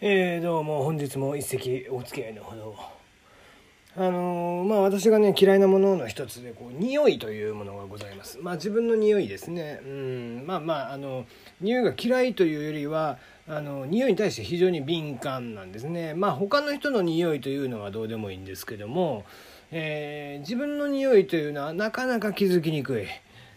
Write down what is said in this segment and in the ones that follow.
えー、どうも本日も一席お付き合いのほど。あのー、まあ私がね嫌いなものの一つでこう匂いというものがございます。まあ自分の匂いですね。うん。まあまああの匂いが嫌いというよりはあの匂いに対して非常に敏感なんですね。まあ他の人の匂いというのはどうでもいいんですけども、えー、自分の匂いというのはなかなか気づきにくい。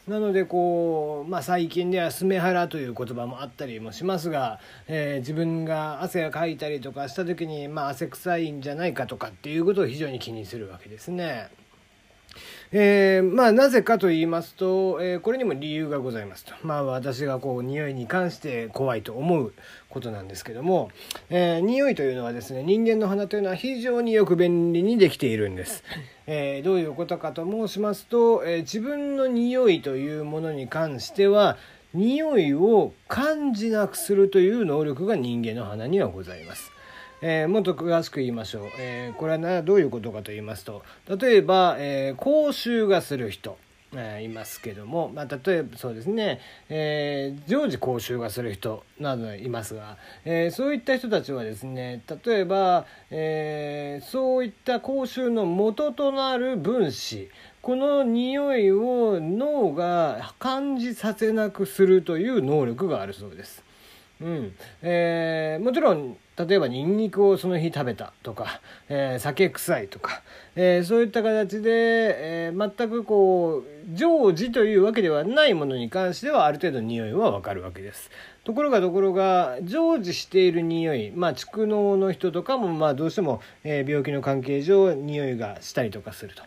なのでこう、まあ、最近では「スメハラ」という言葉もあったりもしますが、えー、自分が汗をかいたりとかした時に、まあ、汗臭いんじゃないかとかっていうことを非常に気にするわけですね。えー、まあなぜかと言いますと、えー、これにも理由がございますとまあ私がこう匂いに関して怖いと思うことなんですけども、えー、匂いというのはですね人間の鼻というのは非常によく便利にできているんです、えー、どういうことかと申しますと、えー、自分の匂いというものに関しては匂いを感じなくするという能力が人間の鼻にはございます。えー、もっと詳しく言いましょう、えー、これはどういうことかと言いますと例えば、えー、口臭がする人。えいますけども、まあ、例えばそうですね、えー、常時講習がする人などいますが、えー、そういった人たちはですね例えば、えー、そういった講習の元となる分子この匂いを脳が感じさせなくするという能力があるそうです。うんえー、もちろん例えばニンニクをその日食べたとか、えー、酒臭いとか、えー、そういった形で、えー、全くこう常時というわけではないものに関してはある程度匂いはわかるわけです。ところがところが常時している匂いまあ蓄膿の人とかもまあどうしても、え病気の関係上匂いがしたりとかすると。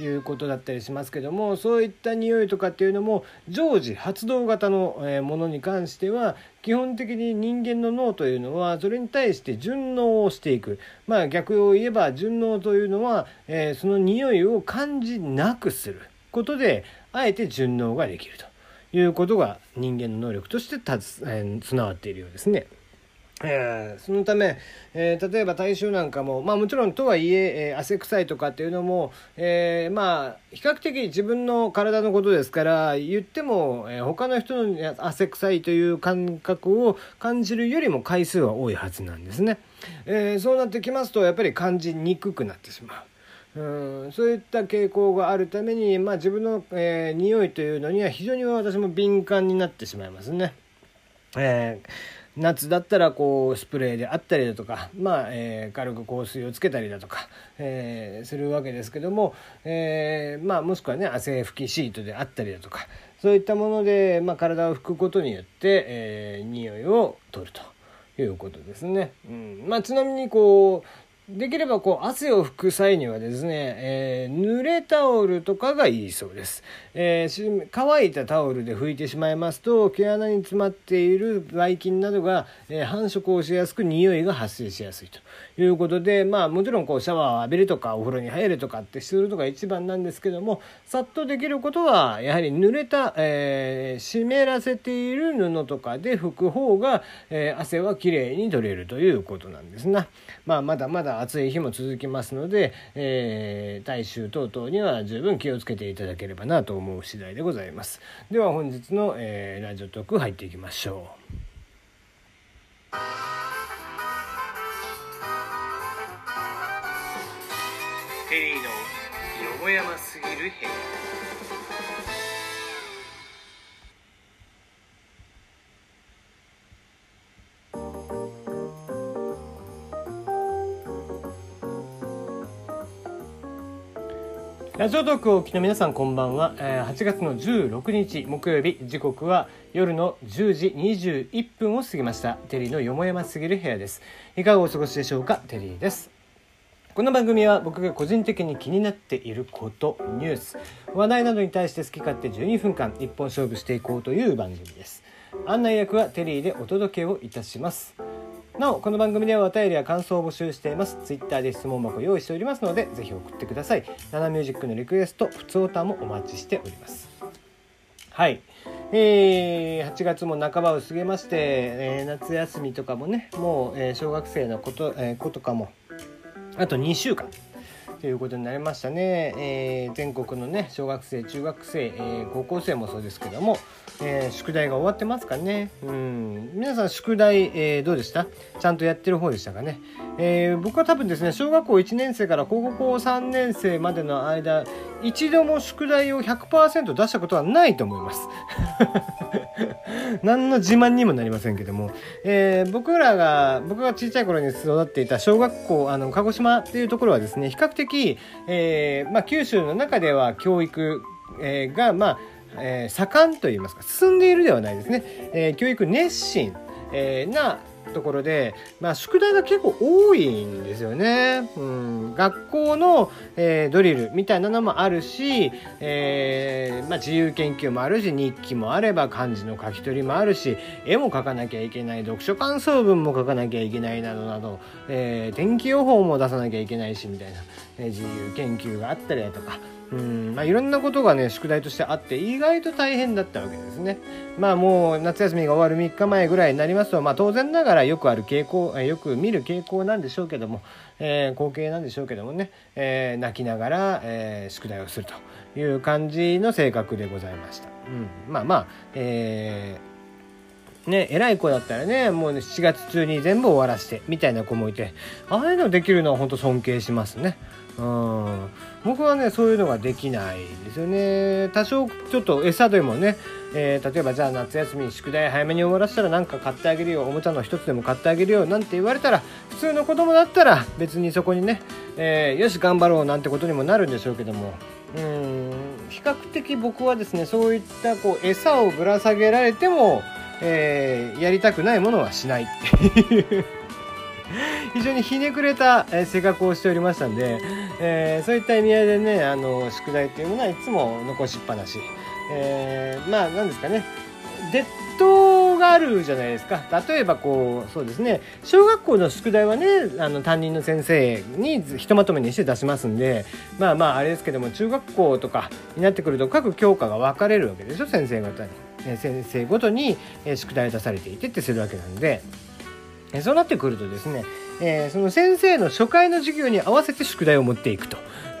いうことだったりしますけどもそういった匂いとかっていうのも常時発動型のものに関しては基本的に人間の脳というのはそれに対して順応をしていくまあ逆を言えば順応というのは、えー、その匂いを感じなくすることであえて順応ができるということが人間の能力としてたつ、えー、備わっているようですね。えー、そのため、えー、例えば体臭なんかも、まあ、もちろんとはいええー、汗臭いとかっていうのも、えまあ比較的自分の体のことですから言っても、え他の人の汗臭いという感覚を感じるよりも回数は多いはずなんですね。えそうなってきますとやっぱり感じにくくなってしまう。うんそういった傾向があるために、まあ、自分の、えー、匂いというのには非常に私も敏感になってしまいますね。えー夏だったらこうスプレーであったりだとか、まあえー、軽く香水をつけたりだとか、えー、するわけですけども、えーまあ、もしくはね汗拭きシートであったりだとかそういったもので、まあ、体を拭くことによって、えー、匂いを取るということですね。うんまあ、ちなみにこうできればこう汗を拭く際にはですね、えー、濡れタオルとかがいいそうです、えー、乾いたタオルで拭いてしまいますと毛穴に詰まっているばい菌などが、えー、繁殖をしやすく匂いが発生しやすいということでまあもちろんこうシャワーを浴びるとかお風呂に入るとかってするのが一番なんですけどもさっとできることはやはり濡れた、え湿らせている布とかで拭く方が、え汗はきれいに取れるということなんですな。まあ、まだまだ暑い日も続きますので、えー、体臭等々には十分気をつけていただければなと思う次第でございます。では本日の、えー、ラジオトーク入っていきましょう。テリーのよもやますぎる部屋。ラジオトークをお聞きの皆さんこんばんは、えー、8月の16日木曜日。時刻は夜の10時21分を過ぎました。テリーのよもやますぎる部屋です。いかがお過ごしでしょうか？テリーです。この番組は僕が個人的に気になっていることニュース話題などに対して好き勝手12分間一本勝負していこうという番組です。案内役はテリーでお届けをいたします。なおこの番組ではお便りや感想を募集しています。ツイッターで質問箱用意しておりますのでぜひ送ってください。ナナミュージックのリクエスト普通歌もお待ちしております。はい。えー、8月も半ばを過ぎまして、えー、夏休みとかもねもう、えー、小学生のこと,、えー、子とかもあと2週間。ということになりましたね、えー、全国のね小学生中学生、えー、高校生もそうですけども、えー、宿題が終わってますかね。うん。皆さん宿題、えどうでした？ちゃんとやってる方でしたかね、え僕は多分ですね小学校1年生から高校3年生までの間一度も宿題を100%出したことはないと思います。何の自慢にもなりませんけども、え僕らが僕が小さい頃に育っていた小学校あの鹿児島っていうところはですね比較的えー、まあ、九州の中では教育、えー、が、まあえー、盛んといいますか進んでいるではないですね、えー、教育熱心、えー、なところで、まあ、宿題が結構多いんですよね。うん、学校の、えー、ドリルみたいなのもあるし、えー、まあ、自由研究もあるし日記もあれば漢字の書き取りもあるし絵も描かなきゃいけない読書感想文も書かなきゃいけないなどなど、えー、天気予報も出さなきゃいけないしみたいな、え自由研究があったりだとか。うんまあ、いろんなことがね宿題としてあって意外と大変だったわけですね。まあもう夏休みが終わる3日前ぐらいになりますと、まあ、当然ながらよくある傾向よく見る傾向なんでしょうけども、えー、光景なんでしょうけどもね、えー、泣きながら、えー、宿題をするという感じの性格でございました。うん、まあまあ、えーね、偉い子だったらねもう7月中に全部終わらせてみたいな子もいてああいうのできるのは本当尊敬しますね。うん。僕はねそういうのができないですよね。多少ちょっと餌でもね、えー、例えばじゃあ夏休み宿題早めに終わらせたら何か買ってあげるよ。おもちゃの一つでも買ってあげるよ。なんて言われたら普通の子供だったら別にそこにね、えー、よし頑張ろうなんてことにもなるんでしょうけども。うん。比較的僕はですねそういったこう餌をぶら下げられても、えー、やりたくないものはしないっていう。非常にひねくれた性格をしておりましたんで、えー、そういった意味合いでねあの宿題っていうものはいつも残しっぱなし、えー、まあ何ですかね。デッドがあるじゃないですか。例えばこうそうですね。小学校の宿題はねあの担任の先生にひとまとめにして出しますんでまあまああれですけども中学校とかになってくると各教科が分かれるわけでしょ先生方に。先生ごとに宿題を出されていてってするわけなんで。えそうなってくるとですね、えー、その先生の初回の授業に合わせて宿題を持っていくと。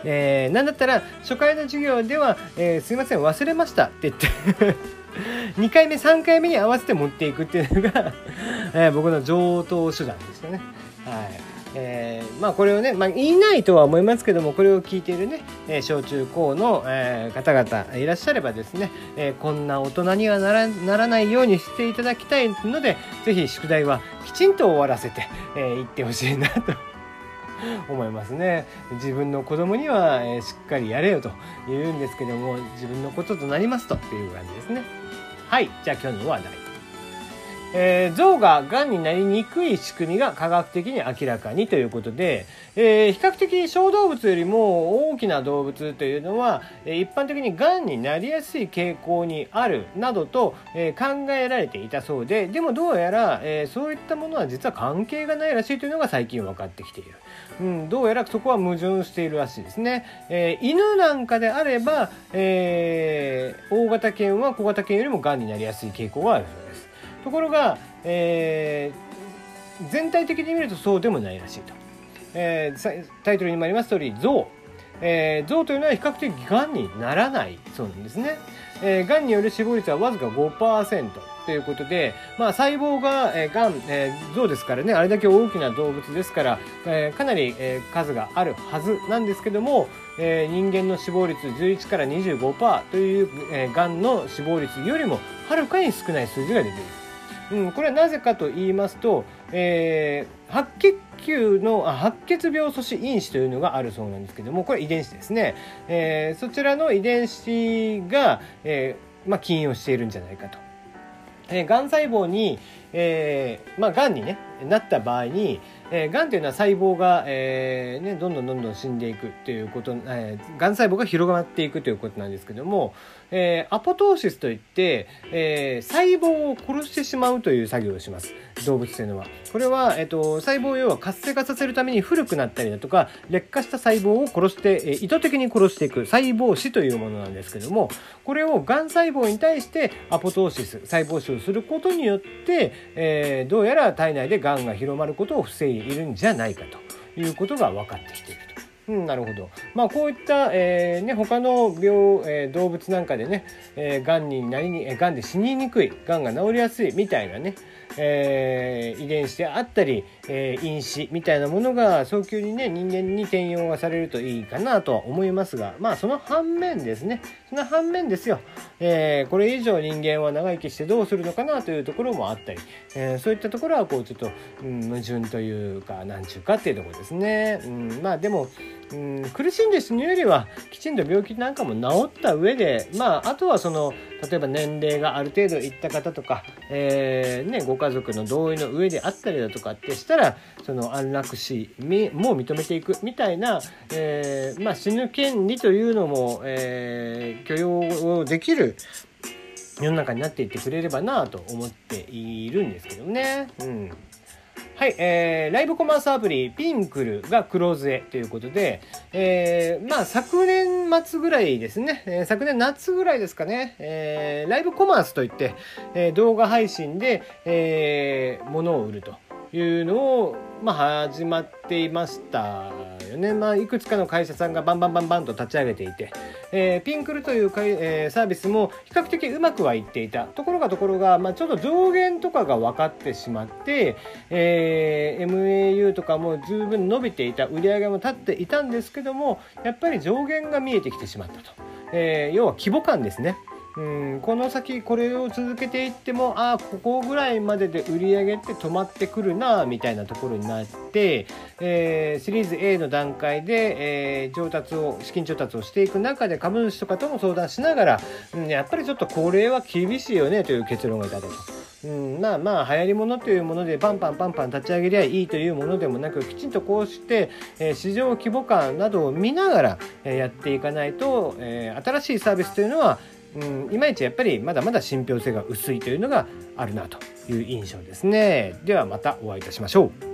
えー、なんだったら初回の授業では、えー、すいません忘れましたって言って 2回目3回目に合わせて持っていくっていうのが えー、僕の上等手段ですよね。はいえー、まあこれをね、まあ、言いないとは思いますけどもこれを聞いているね、えー、小中高の、えー、方々いらっしゃればですね、え、こんな大人にはならならないようにしていただきたいので是非宿題はきちんと終わらせてい、えー、ってほしいなと。思いますね。自分の子供には、え、しっかりやれよと言うんですけども自分のこととなりますとっていう感じですね。はい。じゃあ今日の話題。えー、象が癌になりにくい仕組みが科学的に明らかにということで、えー、比較的小動物よりも大きな動物というのは、えー、一般的に癌になりやすい傾向にあるなどと、え考えられていたそうででもどうやら、えそういったものは実は関係がないらしいというのが最近分かってきている。うん、どうやらそこは矛盾しているらしいですね。え犬なんかであれば、え大型犬は小型犬よりも癌になりやすい傾向があるそうです。ところが、えー、全体的に見るとそうでもないらしいと、えー、タイトルにもあります通り象えー、象というのは比較的がんにならないそうなんですね。えー、がんによる死亡率はわずか5%ということで、まあ、細胞が、がん、えー、象ですからねあれだけ大きな動物ですから、えー、かなり、えー、数があるはずなんですけども、えー、人間の死亡率11から25%という、えー、がんの死亡率よりもはるかに少ない数字が出ている。うん、これはなぜかと言いますと、えー、白血球のあ白血病阻止因子というのがあるそうなんですけどもこれ遺伝子ですね、えー、そちらの遺伝子が、えーまあ、起因をしているんじゃないかと。えー、がん細胞に、えーまあ、がんに、ね、なった場合に、えー、がんというのは細胞が、えーね、どんどんどんどん死んでいくということ、えー、がん細胞が広がっていくということなんですけども、えー、アポトーシスといって、えー、細胞を殺してしまうという作業をします。動物というのは。これは、えーと、細胞を要は活性化させるために古くなったりだとか劣化した細胞を殺して、えー、意図的に殺していく細胞死というものなんですけどもこれをがん細胞に対してアポトーシス細胞死をすることによって、えー、どうやら体内でがんが広まることを防いでいるんじゃないかということが分かってきていると。うん、なるほど。まあこういった、えー、ね他の病、えー、動物なんかでね、えー、癌になりに、えー、癌で死ににくい、癌が治りやすいみたいなね、えー、遺伝子であったり、えー、因子みたいなものが早急にね人間に転用がされるといいかなとは思いますが、まあその反面ですね、その反面ですよ、えー、これ以上人間は長生きしてどうするのかなというところもあったり、えー、そういったところはこうちょっと、うん、矛盾というか何ちゅうかっていうところですね。うん、まあでもうん、苦しんで死ぬよりはきちんと病気なんかも治った上で、まあ、あとはその例えば年齢がある程度いった方とか、えーね、ご家族の同意の上であったりだとかってしたらその安楽死も認めていくみたいな、えーまあ、死ぬ権利というのも、えー、許容できる世の中になっていってくれればなと思っているんですけどね。うん。はい、えー、ライブコマースアプリ、ピンクルがクローズへということで、えー、まあ、昨年末ぐらいですね、えー、昨年夏ぐらいですかね、えー、ライブコマースといって、えー、動画配信で、えー、物を売るというのを、まあ、始まっていましたよね。まあ、いくつかの会社さんがバンバンバンバンと立ち上げていて、えー、ピンクルというか、えー、サービスも比較的うまくはいっていた。ところがところが、まあ、ちょっと上限とかが分かってしまって、えー、MAU とかも十分伸びていた、売り上げも立っていたんですけども、やっぱり上限が見えてきてしまったと。え、要は規模感ですね。うんこの先これを続けていってもああここぐらいまでで売り上げって止まってくるなみたいなところになって、えー、シリーズ A の段階で、えー、調達を資金調達をしていく中で株主とかとも相談しながら、うん、やっぱりちょっとこれは厳しいよねという結論が出たと。うん、まあまあ流行りものというものでパンパンパンパン立ち上げりゃいいというものでもなくきちんとこうして、えー、市場規模感などを見ながら、えー、やっていかないと、えー、新しいサービスというのはうん、いまいちやっぱりまだまだ信憑性が薄いというのがあるなという印象ですね。ではまたお会いいたしましょう。